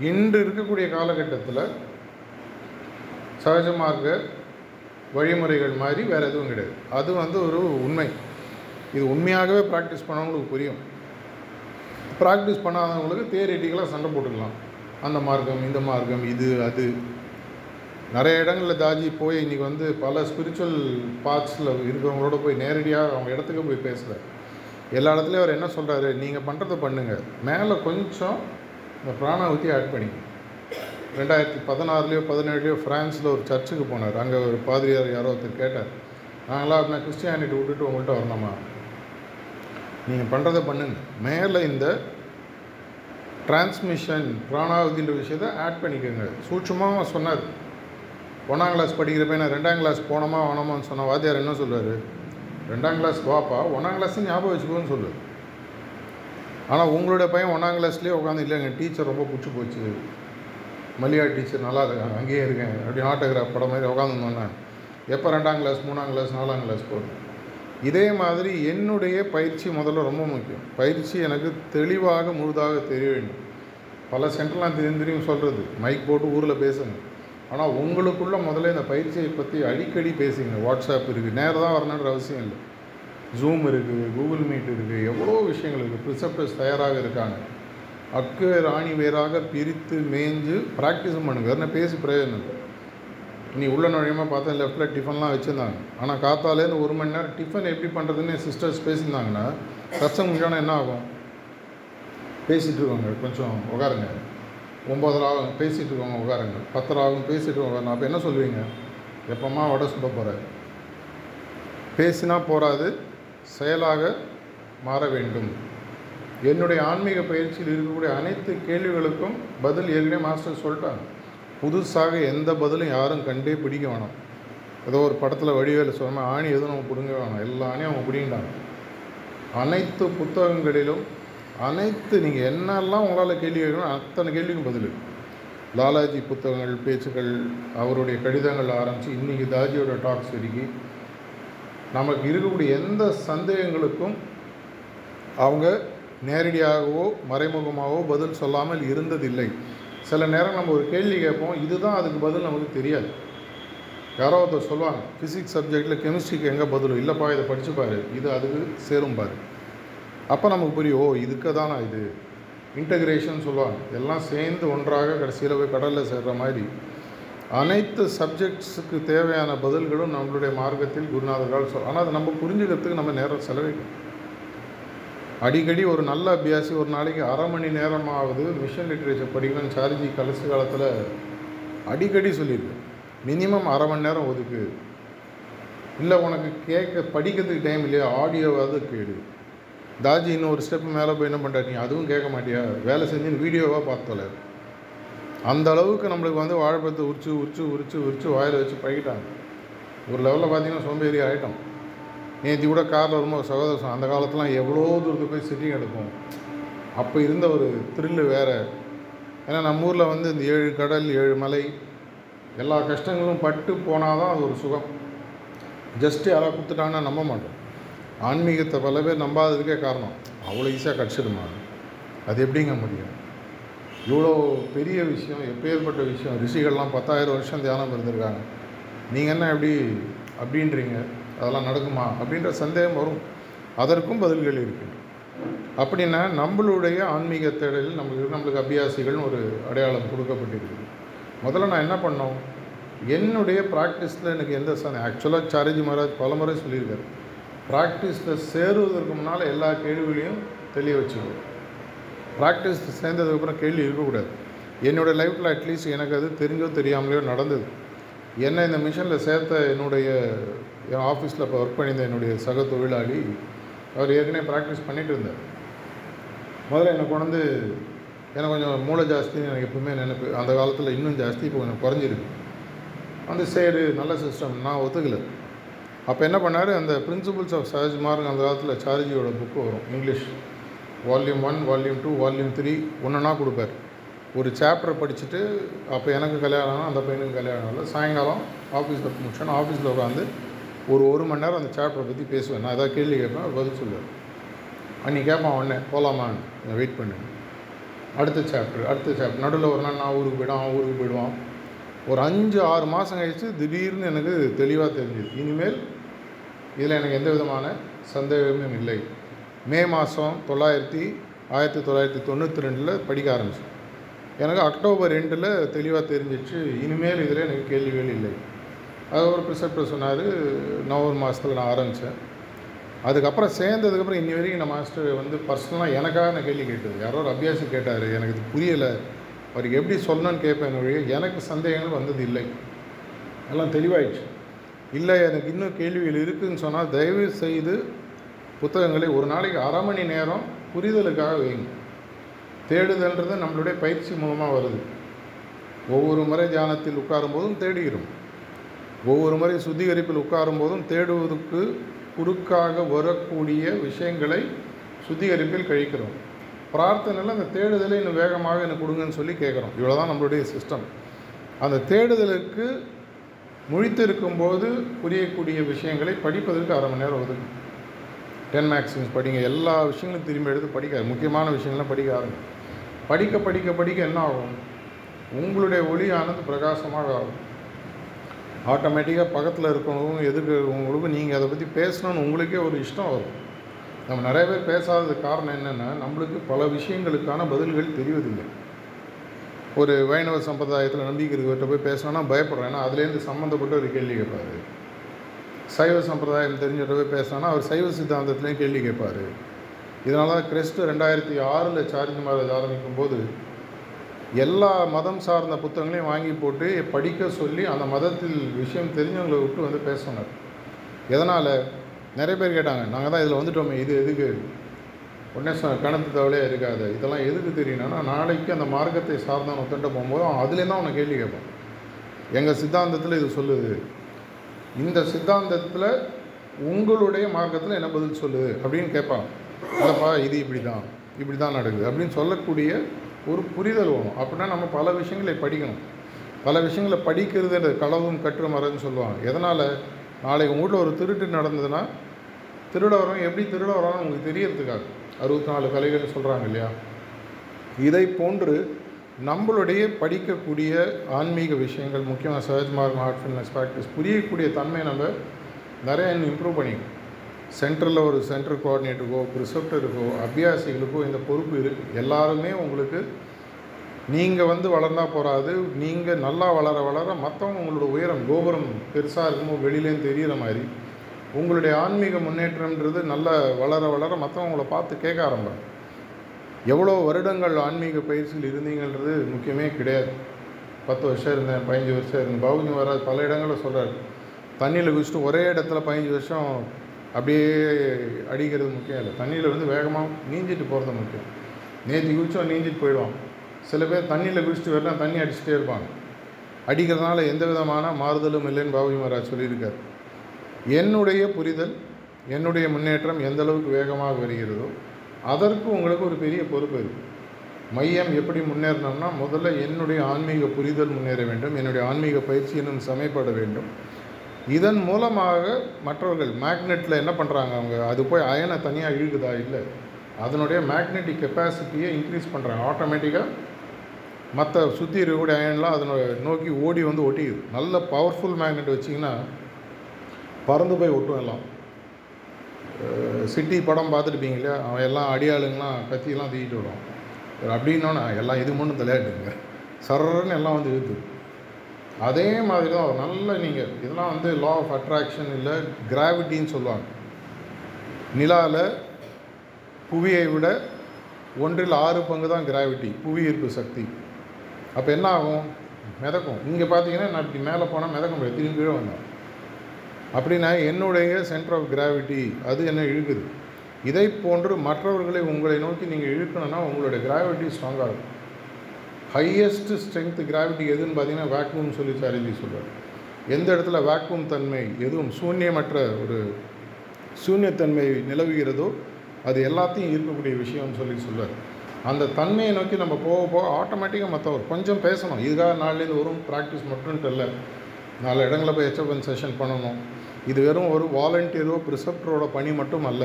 இன்று இருக்கக்கூடிய காலகட்டத்தில் சகஜமாக வழிமுறைகள் மாதிரி வேறு எதுவும் கிடையாது. அது வந்து ஒரு உண்மை. இது உண்மையாகவே ப்ராக்டிஸ் பண்ணவங்களுக்கு புரியும். ப்ராக்டிஸ் பண்ணாதவங்களுக்கு தியரிட்டிக்கலாக சண்டை போட்டுக்கலாம். அந்த மார்க்கம் இந்த மார்க்கம் இது அது. நிறைய இடங்களில் தாஜி போய் இன்றைக்கி வந்து பல ஸ்பிரிச்சுவல் பார்ட்ஸில் இருக்கிறவங்களோட போய் நேரடியாக அவங்க இடத்துக்கு போய் பேசல. எல்லா இடத்துலையும் அவர் என்ன சொல்கிறாரு நீங்கள் பண்ணுறத பண்ணுங்கள் மேலே கொஞ்சம் இந்த பிராணாவதி ஆட் பண்ணி ரெண்டாயிரத்தி பதினாறுலையோ பதினேழுலையோ ஃப்ரான்ஸில் ஒரு சர்ச்சுக்கு போனார். அங்கே ஒரு பாதிரியார் யாரோ ஒருத்தர் கேட்டார். நாங்களாம் அப்படின்னா கிறிஸ்டியானிட்டி விட்டுட்டு உங்கள்கிட்ட வரணுமா? நீங்கள் பண்ணுறதை பண்ணுங்க. மேலே இந்த டிரான்ஸ்மிஷன் பிராணாவதின்ற விஷயத்தை ஆட் பண்ணிக்கோங்க. சூட்சமாக சொன்னார். ஒன்றாம் கிளாஸ் படிக்கிறப்ப நான் ரெண்டாம் கிளாஸ் போனோமா வேணாமான்னு சொன்ன வாத்தியார் என்ன சொல்லுவார் ரெண்டாம் கிளாஸ் வாப்பா ஒன்றாம் கிளாஸ் ஞாபகம் வச்சுக்கோன்னு சொல்லு. ஆனால் உங்களுடைய பையன் ஒன்றாம் கிளாஸ்லேயே உட்காந்து இல்லைங்க டீச்சர் ரொம்ப பிடிச்சி போச்சு. மல்லியா டீச்சர் நல்லா இருக்காங்க அங்கேயே இருக்கேன் அப்படி ஆட்டோகிராஃப் படம் மாதிரி உட்காந்துருந்தோன்னே எப்போ ரெண்டாம் கிளாஸ் மூணாம் கிளாஸ் நாலாம் கிளாஸ் போகணும் இதே மாதிரி என்னுடைய பயிற்சி முதல்ல ரொம்ப முக்கியம். பயிற்சி எனக்கு தெளிவாக முழுதாக தெரிய வேண்டும். பல சென்டர்லாம் தெரியும் தெரியும் சொல்கிறது மைக் போட்டு ஊரில் பேசுங்க. ஆனால் உங்களுக்குள்ளே முதல்ல இந்த பயிற்சியை பற்றி அடிக்கடி பேசுங்க. வாட்ஸ்அப் இருக்குது நேராக தான் வரணுன்ற அவசியம் இல்லை. ஜூம் இருக்குது கூகுள் மீட் இருக்குது எவ்வளோ விஷயங்கள் இருக்குது ப்ரிசப்டர்ஸ் தயாராக இருக்காங்க. அக்கு ராணி வேறாக பிரித்து மேய்ஞ்சு ப்ராக்டிஸும் பண்ணுங்க. என்ன பேசி பிரயோஜனம் இல்லை. நீ உள்ள நுழையமாக பார்த்தா லெஃப்ட்டில் டிஃபன்லாம் வச்சுருந்தாங்க. ஆனால் காத்தாலேருந்து ஒரு மணி நேரம் டிஃபன் எப்படி பண்ணுறதுன்னு சிஸ்டர்ஸ் பேசியிருந்தாங்கன்னா கஷ்டம் முடிஞ்சானா என்ன ஆகும்? பேசிகிட்டு இருக்கோங்க. கொஞ்சம் உட்காருங்க ஒம்பதரை ஆகும். பேசிகிட்டு இருக்கோங்க உட்காருங்க பத்தரை ஆகும் பேசிகிட்டு உட்காருங்க அப்போ என்ன சொல்லுவீங்க? எப்போம்மா வடை சுட போகிற பேசினா போகாது செயலாக மாற வேண்டும். என்னுடைய ஆன்மீக பயிற்சியில் இருக்கக்கூடிய அனைத்து கேள்விகளுக்கும் பதில் ஏற்கனவே மாஸ்டர் சொல்லிட்டாங்க. புதுசாக எந்த பதிலும் யாரும் கண்டே பிடிக்க வேணாம். ஏதோ ஒரு படத்தில் வடிவேல சொன்ன ஆணி எதுவும் நம்ம பிடுங்க வேணாம். எல்லா ஆணியும் அவங்க பிடிங்கிட்டாங்க. அனைத்து புத்தகங்களிலும் அனைத்து நீங்கள் என்னெல்லாம் உங்களால் கேள்வி கேட்கணும் அத்தனை கேள்விக்கும் பதில் லாலாஜி புத்தகங்கள் பேச்சுக்கள் அவருடைய கடிதங்கள் ஆரம்பித்து இன்றைக்கி தாஜியோட டாக்ஸ் வரைக்கும் நமக்கு இருக்கக்கூடிய எந்த சந்தேகங்களுக்கும் அவங்க நேரடியாகவோ மறைமுகமாகவோ பதில் சொல்லாமல் இருந்ததில்லை. சில நேரம் நம்ம ஒரு கேள்வி கேட்போம் இதுதான் அதுக்கு பதில் நமக்கு தெரியாது. யாரோ ஒருத்தர் சொல்லுவாங்க ஃபிசிக்ஸ் சப்ஜெக்டில் கெமிஸ்ட்ரிக்கு எங்கே பதிலும் இல்லைப்பா இதை படித்து பாரு. இது அதுக்கு சேரும் பாரு. அப்போ நமக்கு புரியும் ஓ இதுக்கு தானா இது? இன்டகிரேஷன் சொல்லுவாங்க. எல்லாம் சேர்ந்து ஒன்றாக கடைசியில் போய் கடலில் சேர்கிற மாதிரி. அனைத்து சப்ஜெக்ட்ஸுக்கு தேவையான பதில்களும் நம்மளுடைய மார்க்கத்தில் குருநாதர்கள் சொல் ஆனால் அதை நம்ம புரிஞ்சுக்கிறதுக்கு நம்ம நேரம் செலவிக்கணும் அடிக்கடி ஒரு நல்ல அபியாசி ஒரு நாளைக்கு அரை மணி நேரமாவது மிஷன் லிட்ரேச்சர் படிக்கணும்னு சார்ஜி கலசு காலத்தில் அடிக்கடி சொல்லியிருக்கு. மினிமம் அரை மணி நேரம் ஒதுக்கு. இல்லை உனக்கு கேட்க படிக்கிறதுக்கு டைம் இல்லையா? ஆடியோவாவது கேடு தாஜி இன்னும் ஒரு ஸ்டெப் மேலே போய் என்ன பண்ணுற நீ அதுவும் கேட்க மாட்டியா? வேலை செஞ்சு வீடியோவாக பார்த்தோல. அந்த அளவுக்கு நம்மளுக்கு வந்து வாழைப்பழத்தை உரிச்சு உரிச்சு உரிச்சு உரிச்சு வாயில் வச்சு பழகிட்டாங்க. ஒரு லெவலில் பார்த்தீங்கன்னா சோம்பேறி ஆகிட்டோம் நேற்று கூட காரில் வரும்போது சகோதரம் அந்த காலத்துலாம் எவ்வளோ தூரத்துக்கு போய் சிட்டிங் எடுப்போம் அப்போ இருந்த ஒரு த்ரில்லு வேறு. ஏன்னா நம்ம ஊரில் வந்து இந்த ஏழு கடல் ஏழு மலை எல்லா கஷ்டங்களும் பட்டு போனால் தான் அது ஒரு சுகம். ஜஸ்ட்டு யாராவது கொடுத்துட்டாங்கன்னா நம்ப மாட்டோம். ஆன்மீகத்தை பல பேர் நம்பாததுக்கே காரணம். அவ்வளோ ஈஸியாக கிடச்சிடுமா? அது எப்படிங்க முடியும்? இவ்வளோ பெரிய விஷயம் எப்பேற்பட்ட விஷயம். ரிஷிகள்லாம் பத்தாயிரம் வருஷம் தியானம் இருந்திருக்காங்க. நீங்கள் என்ன எப்படி அப்படின்றீங்க? அதெல்லாம் நடக்குமா அப்படின்ற சந்தேகம் வரும். அதற்கும் பதில்கள் இருக்கின்றன. அப்படின்னா நம்மளுடைய ஆன்மீக தேடலில் நம்மளுக்கு நம்மளுக்கு அபியாசிகள்னு ஒரு அடையாளம் கொடுக்கப்பட்டிருக்கு முதல்ல நான் என்ன பண்ணோம்? என்னுடைய ப்ராக்டிஸில் எனக்கு எந்த சந்தேகம் ஆக்சுவலாக சாரஜி மகாராஜ் பல முறை சொல்லியிருக்காரு. ப்ராக்டிஸில் சேருவதற்கு முன்னால் எல்லா கேள்விகளையும் தெளிய வச்சுக்கணும். ப்ராக்டிஸ் சேர்ந்ததுக்கப்புறம் கேள்வி இருக்கக்கூடாது. என்னோடய லைஃப்பில் அட்லீஸ்ட் எனக்கு அது தெரிஞ்சோ தெரியாமலையோ நடந்தது. என்னை இந்த மிஷனில் சேர்த்த என்னுடைய என் ஆஃபீஸில் இப்போ ஒர்க் பண்ணியிருந்த என்னுடைய சக தொழிலாளி அவர் ஏற்கனவே ப்ராக்டிஸ் பண்ணிகிட்டு இருந்தார். முதல்ல என்னை கொண்டு எனக்கு கொஞ்சம் மூளை ஜாஸ்தின்னு எனக்கு எப்பவுமே நினைப்பு அந்த காலத்தில் இன்னும் ஜாஸ்தி இப்போ கொஞ்சம் குறைஞ்சிருக்கு. வந்து சரி நல்ல சிஸ்டம் நான் ஒத்துக்கலை. அப்போ என்ன பண்ணார் அந்த பிரின்சிபல்ஸ் ஆஃப் சஹஜ் மார்க் அந்த காலத்தில் சார்ஜியோட புக்கு வரும் English volume one volume two volume three ஒன்றுனா கொடுப்பார். ஒரு சாப்டர் படிச்சுட்டு அப்போ எனக்கு கல்யாணம் அந்த பையனுக்கு கல்யாணம் இல்லை சாயங்காலம் ஆஃபீஸில் முடிச்சோன்னா ஆஃபீஸில் உட்காந்து ஒரு ஒரு மணி நேரம் அந்த சாப்டரை பற்றி பேசுவேன். நான் ஏதாவது கேள்வி கேட்பேன் பதில் சொல்லுவேன் அன்றைக்கி கேட்பான் உடனே போகலாமான்னு வெயிட் பண்ணு. அடுத்த சாப்டர் அடுத்த சாப்டர் நடுவில் ஒரு நாள் நான் ஊருக்கு போயிடுவான் அவன் ஊருக்கு போயிடுவான். ஒரு அஞ்சு ஆறு மாதம் கழித்து திடீர்னு எனக்கு தெளிவாக தெரிஞ்சுது. இனிமேல் இதில் எனக்கு எந்த விதமான சந்தேகமும் இல்லை. மே மாதம் தொள்ளாயிரத்தி ஆயிரத்தி தொள்ளாயிரத்தி தொண்ணூற்றி ரெண்டில் படிக்க ஆரம்பித்தேன் எனக்கு அக்டோபர் ரெண்டில் தெளிவாக தெரிஞ்சிச்சு. இனிமேல் இதில் எனக்கு கேள்விகள் இல்லை. அது ஒரு ப்ரிசெப்டர் சொன்னார் நவம்பர் மாதத்தில் நான் ஆரம்பித்தேன் அதுக்கப்புறம் சேர்ந்ததுக்கப்புறம் இன்னி வரைக்கும் நான் மாஸ்டர் வந்து பர்சனலாக எனக்காக நான் கேள்வி கேட்டது. யாரோ ஒரு அபியாசி கேட்டார் எனக்கு இது புரியலை. அவருக்கு எப்படி சொல்லணும்னு கேட்பேன் ஒழிய எனக்கு சந்தேகங்கள் வந்தது இல்லை. எல்லாம் தெளிவாயிடுச்சு. இல்லை எனக்கு இன்னும் கேள்விகள் இருக்குதுன்னு சொன்னால் தயவு செய்து புத்தகங்களை ஒரு நாளைக்கு அரை மணி நேரம் புரிதலுக்காக வைங்க. தேடுதல்ன்றது நம்மளுடைய பயிற்சி மூலமாக வருது. ஒவ்வொரு முறை தியானத்தில் உட்காரும் போதும் தேடுகிறோம். ஒவ்வொரு முறை சுத்திகரிப்பில் உட்காரும் போதும் தேடுவதற்கு குறுக்காக வரக்கூடிய விஷயங்களை சுத்திகரிப்பில் கழிக்கிறோம். பிரார்த்தனையில் அந்த தேடுதலை இன்னும் வேகமாக எனக்கு கொடுங்கன்னு சொல்லி கேட்குறோம். இவ்வளோ தான் நம்மளுடைய சிஸ்டம் அந்த தேடுதலுக்கு முழித்திருக்கும்போது புரியக்கூடிய விஷயங்களை படிப்பதற்கு அரை மணி நேரம் ஒதுக்கும். டென் மேக்ஸிம்ஸ் படிங்க. எல்லா விஷயங்களும் திரும்பி எடுத்து படிக்க முக்கியமான விஷயங்கள்லாம் படிக்க படிக்க படிக்க படிக்க என்ன ஆகும்? உங்களுடைய ஒளியானது பிரகாசமாக ஆகும். ஆட்டோமேட்டிக்காக பக்கத்தில் இருக்கவங்களுக்கும் எதுக்கு உங்களுக்கும் நீங்கள் அதை பற்றி பேசணும்னு உங்களுக்கே ஒரு இஷ்டம் வரும். நம்ம நிறைய பேர் பேசாததுக்கு காரணம் என்னென்னா நம்மளுக்கு பல விஷயங்களுக்கான பதில்கள் தெரிவதில்லை. ஒரு வைணவ சம்பிரதாயத்தில் நம்பிக்கை இருக்கிறவர்கிட்ட போய் பேசணும்னா பயப்படுறேன். ஏன்னா அதுலேருந்து சம்மந்தப்பட்ட ஒரு கேள்வி கேட்பார். சைவ சம்பிரதாயம் தெரிஞ்சவர்கிட்ட போய் பேசினா அவர் சைவ சித்தாந்தத்துலேயும் கேள்வி கேட்பார். இதனால தான் கிறிஸ்து ரெண்டாயிரத்தி ஆறில் சார்ஜ் மகாராஜ் ஆரம்பிக்கும் போது எல்லா மதம் சார்ந்த புத்தகங்களையும் வாங்கி போட்டு படிக்க சொல்லி அந்த மதத்தில் விஷயம் தெரிஞ்சவங்களை விட்டு வந்து பேச எதனால்? நிறைய பேர் கேட்டாங்க நாங்கள் தான் இதில் வந்துட்டோமே இது எதுக்கு? உடனே கணத்து தவளையாக இருக்காது இதெல்லாம் எதுக்கு தெரியணும்னா நாளைக்கு அந்த மார்க்கத்தை சார்ந்தவன் ஒத்துட்டு போகும்போது அவன் அதுலேருந்து தான் அவனை கேள்வி கேட்பான். எங்கள் சித்தாந்தத்தில் இது சொல்லுது. இந்த சித்தாந்தத்தில் உங்களுடைய மார்க்கத்தில் என்ன பதில் சொல்லுது? அப்படின்னு கேட்பான். இல்லைப்பா இது இப்படி தான் இப்படி தான் நடக்குது அப்படின்னு சொல்லக்கூடிய ஒரு புரிதல் வேணும். அப்படின்னா நம்ம பல விஷயங்களை படிக்கணும். பல விஷயங்களை படிக்கிறதுன்றது களவும் கற்று மரன்னு சொல்லுவாங்க. எதனால்? நாளை உங்கள் வீட்டில் ஒரு திருட்டு நடந்ததுன்னா திருட வரோம் எப்படி திருட வரோம்னு உங்களுக்கு தெரியறதுக்காக. அறுபத்தி நாலு கலைகள் சொல்கிறாங்க இல்லையா? இதை போன்று நம்மளுடைய படிக்கக்கூடிய ஆன்மீக விஷயங்கள் முக்கியமாக சஹஜ் மார்க் ஹார்ட்ஃபில்னஸ் ப்ராக்டிஸ் புரியக்கூடிய தன்மையை நம்ம நிறைய இன்னும் இம்ப்ரூவ் பண்ணிக்கணும். சென்டரில் ஒரு சென்டர் கோஆர்டினேட்டருக்கோ ப்ரிசெப்டருக்கோ அபியாசிகளுக்கோ இந்த பொறுப்பு இருக்குது எல்லாருமே உங்களுக்கு நீங்கள் வந்து வளர்ந்தா போகாது நீங்கள் நல்லா வளர வளர மற்றவங்க உங்களோட உயரம் கோபுரம் பெருசாக இருக்குமோ வெளியிலேருந்து தெரிகிற மாதிரி உங்களுடைய ஆன்மீக முன்னேற்றம்ன்றது நல்ல வளர வளர மற்றவங்கள பார்த்து கேட்க ஆரம்பம் எவ்வளோ வருடங்கள் ஆன்மீக பயிற்சியில் இருந்தீங்கன்றது முக்கியமே கிடையாது. பத்து வருஷம் இருந்தேன் பதினஞ்சு வருஷம் இருந்தேன். பவுனி வராது பல இடங்களில் சொல்கிறார் தண்ணியில் குதிச்சுட்டு ஒரே இடத்துல பதினஞ்சு வருஷம் அப்படியே அடிக்கிறது முக்கியம் இல்லை. தண்ணியில் வந்து வேகமாக நீஞ்சிட்டு போகிறது முக்கியம். நேற்று குதிச்சோம் நீஞ்சிட்டு போயிடுவான் சில பேர் தண்ணியில் குதிச்சுட்டு வரலாம் தண்ணி அடிச்சுட்டே இருப்பாங்க. அடிக்கிறதுனால எந்த விதமான மாறுதலும் இல்லைன்னு பாபுஜி மகாராஜ் சொல்லியிருக்கார். என்னுடைய புரிதல் என்னுடைய முன்னேற்றம் எந்த அளவுக்கு வேகமாக வருகிறதோ அதற்கு உங்களுக்கு ஒரு பெரிய பொறுப்பு இருக்குது மையம் எப்படி முன்னேறணும்னா முதல்ல என்னுடைய ஆன்மீக புரிதல் முன்னேற வேண்டும் என்னுடைய ஆன்மீக பயிற்சி இன்னும் சமைப்பட வேண்டும். இதன் மூலமாக மற்றவர்கள் மேக்னெட்டில் என்ன பண்ணுறாங்க அவங்க? அது போய் அயனை தனியாக இழுக்குதா? இல்லை. அதனுடைய மேக்னெட்டிக் கெப்பாசிட்டியை இன்க்ரீஸ் பண்ணுறாங்க ஆட்டோமேட்டிக்காக மற்ற சுற்றி இருக்கக்கூடிய அயன்லாம் அதனோட நோக்கி ஓடி வந்து ஒட்டிக்குது. நல்ல பவர்ஃபுல் மேக்னெட் வச்சிங்கன்னா பறந்து போய் ஒட்டும் எல்லாம். சிட்டி படம் பார்த்துருப்பீங்க இல்லையா? அவன் எல்லாம் அடியாளுங்களாம் கத்தியெல்லாம் தூக்கிட்டு வருவான். அப்படின்னோன்னா எல்லாம் இது மட்டும் விளையாட்டுங்க சரன்னு எல்லாம் வந்து இழுத்துது அதே மாதிரி தான் நல்ல நீங்கள் இதெல்லாம் வந்து லா ஆஃப் அட்ராக்ஷன் இல்லை கிராவிட்டின்னு சொல்லுவாங்க. நிலாவில் புவியை விட ஒன்றில் ஆறு பங்கு தான் கிராவிட்டி புவி ஈர்ப்பு சக்தி. அப்போ என்ன ஆகும்? மிதக்கும். இங்கே பார்த்தீங்கன்னா நான் இப்படி மேலே போனால் மிதக்க முடியாது திரும்பி கீழே வந்தேன் அப்படின்னா என்னுடைய சென்டர் ஆஃப் கிராவிட்டி அது என்ன இழுக்குது? இதை போன்று மற்றவர்களை உங்களை நோக்கி நீங்கள் இழுக்கணும்னா உங்களுடைய கிராவிட்டி ஸ்ட்ராங்காக இருக்கும். ஹையஸ்ட் ஸ்ட்ரென்த்து கிராவிட்டி எதுன்னு பார்த்தீங்கன்னா வேக்யூம் சொல்லி சாரிஜி சொல்கிறார் எந்த இடத்துல வேக்யூம் தன்மை எதுவும் சூன்யமற்ற ஒரு சூன்யத்தன்மை நிலவுகிறதோ அது எல்லாத்தையும் ஈர்க்கக்கூடிய விஷயம்னு சொல்லி சொல்லுவார் அந்த தன்மையை நோக்கி நம்ம போக போக ஆட்டோமேட்டிக்காக மற்றவர் கொஞ்சம் பேசணும். இதுக்காக நாள்லேருந்து வரும் ப்ராக்டிஸ் மட்டும்ட்டு இல்லை நாலு இடங்களில் போய் ஹெச்எப்என் செஷன் பண்ணணும். இது வெறும் ஒரு வாலண்டியரோ ப்ரிசப்டரோட பணி மட்டும் அல்ல.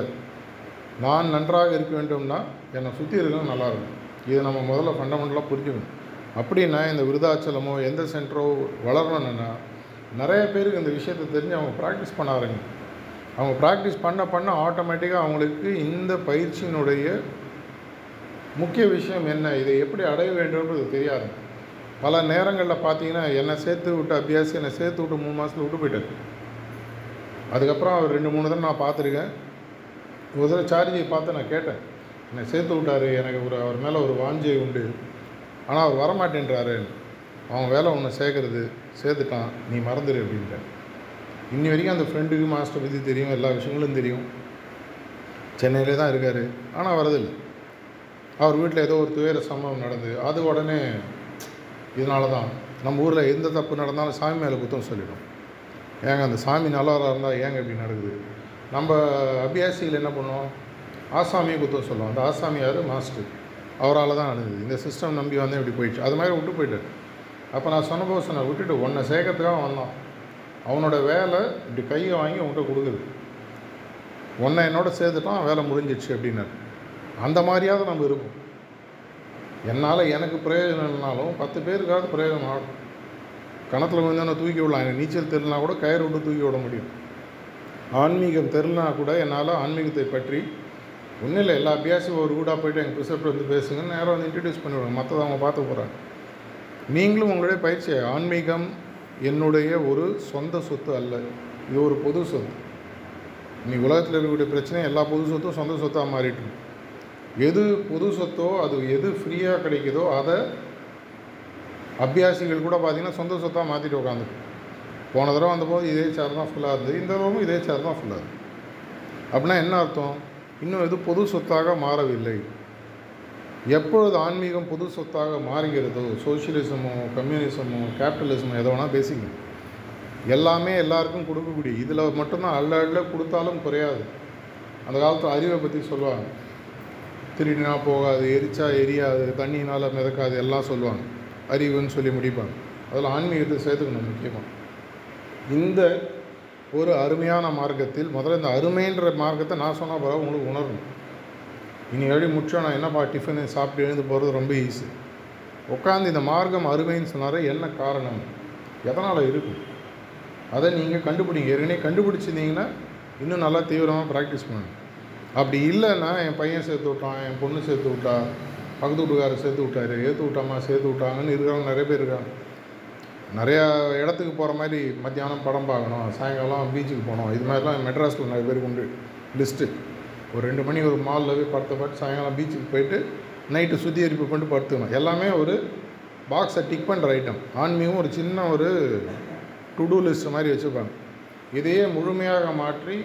நான் நன்றாக இருக்க வேண்டும்னா என்னை சுற்றி இருக்கணும். நல்லாயிருக்கும் இதை நம்ம முதல்ல ஃபண்டமெண்டலாக புரிஞ்சுக்கணும். அப்படின்னா இந்த விருதாச்சலமோ எந்த சென்டரோ வளரணும்னா நிறைய பேருக்கு இந்த விஷயத்தை தெரிஞ்சு அவங்க ப்ராக்டிஸ் பண்ண ஆரம்பிங்க அவங்க ப்ராக்டிஸ் பண்ண பண்ண ஆட்டோமேட்டிக்காக அவங்களுக்கு இந்த பயிற்சியினுடைய முக்கிய விஷயம் என்ன இதை எப்படி அடைய வேண்டும்ன்றது தெரியாது பல நேரங்களில் பார்த்தீங்கன்னா என்னை சேர்த்து விட்டு அபியாசி என்னை சேர்த்து விட்டு மூணு மாதத்தில் விட்டு போயிட்டார். அதுக்கப்புறம் அவர் ரெண்டு மூணு தடவை நான் பார்த்துருக்கேன். ஒரு தடவை சார்ஜியை பார்த்து நான் கேட்டேன். என்னை சேர்த்து விட்டார். எனக்கு ஒரு அவர் மேலே ஒரு வாஞ்சை உண்டு. ஆனால் அவர் வரமாட்டேன்றாரு. அவன் வேலை ஒன்று சேர்க்கறது. சேர்த்துட்டான். நீ மறந்துடு அப்படின்ட்டு இன்னி வரைக்கும் அந்த ஃப்ரெண்டுக்கு மாஸ்டர் பற்றி தெரியும். எல்லா விஷயங்களும் தெரியும். சென்னையிலே தான் இருக்கார். ஆனால் வரதில்லை அவர் வீட்டில் ஏதோ ஒரு துயர சம்பவம் நடந்து அது உடனே இதனால தான். நம்ம ஊரில் எந்த தப்பு நடந்தாலும் சாமி மேலே குத்தம் சொல்லிடும். ஏங்க அந்த சாமி நல்லவராக இருந்தால் ஏங்க இப்படி நடக்குது? நம்ம அபியாசிகள் என்ன பண்ணுவோம்? ஆசாமியை குத்தம் சொல்லுவோம் அந்த ஆசாமியார் மாஸ்டர். அவரால் தான் நடந்தது இந்த சிஸ்டம் நம்பி வந்தேன் இப்படி போயிடுச்சு. அது மாதிரி விட்டு போயிட்டார். அப்போ நான் சொன்ன சொன்னேன் விட்டுட்டு ஒன்றை சேர்க்கறதுக்காக வந்தான் அவனோட வேலை இப்படி கையை வாங்கி உன்கிட்ட கொடுக்குது. ஒன்றை என்னோட சேர்த்துட்டான் வேலை முடிஞ்சிடுச்சு அப்படின்னாரு. அந்த மாதிரியாவது நம்ம இருக்கும். என்னால் எனக்கு பிரயோஜனம் இல்லைனாலும் பத்து பேருக்காவது பிரயோஜனம் ஆகும். கணத்தில் விழுந்தான தூக்கி விடலாம்? எனக்கு நீச்சல் தெரிலனா கூட கயிறு விட்டு தூக்கி விட முடியும். ஆன்மீகம் தெரிலனா கூட என்னால் ஆன்மீகத்தை பற்றி ஒன்றும் இல்லை எல்லா அபியாசியும் ஒரு வீடாக போயிட்டு எங்கள் ப்ரிசப்ட் வந்து பேசுங்க நேரம் வந்து இன்ட்ரடியூஸ் பண்ணிவிடுவாங்க மற்றதை அவங்க பார்த்து போகிறாங்க நீங்களும் உங்களுடைய பயிற்சி ஆன்மீகம் என்னுடைய ஒரு சொந்த சொத்து அல்ல. இது ஒரு பொது சொத்து. இன்னைக்கு உலகத்தில் இருக்கக்கூடிய பிரச்சனை எல்லா பொது சொத்தும் சொந்த சொத்தாக மாறிட்டு எது பொது சொத்தோ அது எது ஃப்ரீயாக கிடைக்குதோ அதை அபியாசிகள் கூட பார்த்தீங்கன்னா சொந்த சொத்தாக மாற்றிட்டு உட்காந்துருக்கு போன தடவை வந்தபோது இதே சேர் தான் ஃபுல்லாக இருந்தது இந்த தடவும் இதே சேர் தான் ஃபுல்லாக இருக்குது அப்படின்னா என்ன அர்த்தம்? இன்னும் இது பொது சொத்தாக மாறவில்லை. எப்பொழுது ஆன்மீகம் பொது சொத்தாக மாறுகிறதோ சோஷியலிசமோ கம்யூனிசமோ கேபிட்டலிசமோ எதை வேணால் பேசிங்க. எல்லாமே எல்லாருக்கும் கொடுக்கக்கூடிய இதில் மட்டும்தான் அள்ள அள்ள கொடுத்தாலும் குறையாது. அந்த காலத்தில் அறிவை பற்றி சொல்லுவாங்க. திருடினா போகாது எரிச்சா எரியாது தண்ணினால் மிதக்காது எல்லாம் சொல்லுவாங்க. அறிவுன்னு சொல்லி முடிப்பாங்க. அதில் ஆன்மீகத்தை சேர்த்துக்கணும் முக்கியமாக இந்த ஒரு அருமையான மார்க்கத்தில் முதல்ல இந்த அருமைன்ற மார்க்கத்தை நான் சொன்னால் பிறகு உங்களுக்கு உணரணும். இனி எப்படி முடிச்சோம் நான் என்னப்பா டிஃபனு சாப்பிட்டு எழுந்து போகிறது ரொம்ப ஈஸி உட்காந்து இந்த மார்க்கம் அருமைன்னு சொன்னாரே என்ன காரணம்? எதனால் இருக்கும்? அதை நீங்கள் கண்டுபிடிங்க. ஏற்கனவே கண்டுபிடிச்சிருந்தீங்கன்னா இன்னும் நல்லா தீவிரமாக ப்ராக்டிஸ் பண்ணணும். அப்படி இல்லைன்னா என் பையன் சேர்த்து விட்டான் என் பொண்ணு சேர்த்து விட்டா பக்கத்து வீட்டுக்காரர் சேர்த்து விட்டாரு ஏற்று விட்டாமா சேர்த்து விட்டாங்கன்னு இருக்கிறவங்க நிறைய பேர் இருக்காங்க. நிறையா இடத்துக்கு போகிற மாதிரி மத்தியானம் படம் பார்க்கணும் சாயங்காலம் பீச்சுக்கு போகணும். இது மாதிரிலாம் மெட்ராஸில் நிறைய பேருக்கு உண்டு. லிஸ்ட்டு ஒரு ரெண்டு மணி ஒரு மாலில் போய் படத்தை பார்த்து சாயங்காலம் பீச்சுக்கு போயிட்டு நைட்டு சுத்திகரிப்பு பண்ணிட்டு படுத்துக்கணும். எல்லாமே ஒரு பாக்ஸை டிக் பண்ணுற ஐட்டம் ஆன்மீகம் ஒரு சின்ன ஒரு டு டூ லிஸ்ட் மாதிரி வச்சுருப்பாங்க இதையே முழுமையாக மாற்றி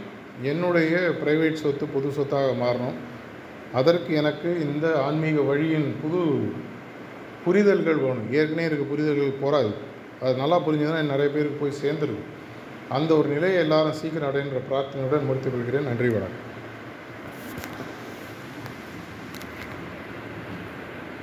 என்னுடைய ப்ரைவேட் சொத்து பொது சொத்தாக மாறணும். அதற்கு எனக்கு இந்த ஆன்மீக வழியின் புது புரிதல்கள் வேணும். ஏற்கனவே இருக்க புரிதல்கள் போகாது அது நல்லா புரிஞ்சதுன்னா நிறைய பேருக்கு போய் சேர்ந்துருக்கும். அந்த ஒரு நிலையை எல்லாரும் சீக்கிரம் அடைகின்ற பிரார்த்தனையுடன் முடித்துக் கொள்கிறேன். நன்றி வணக்கம்.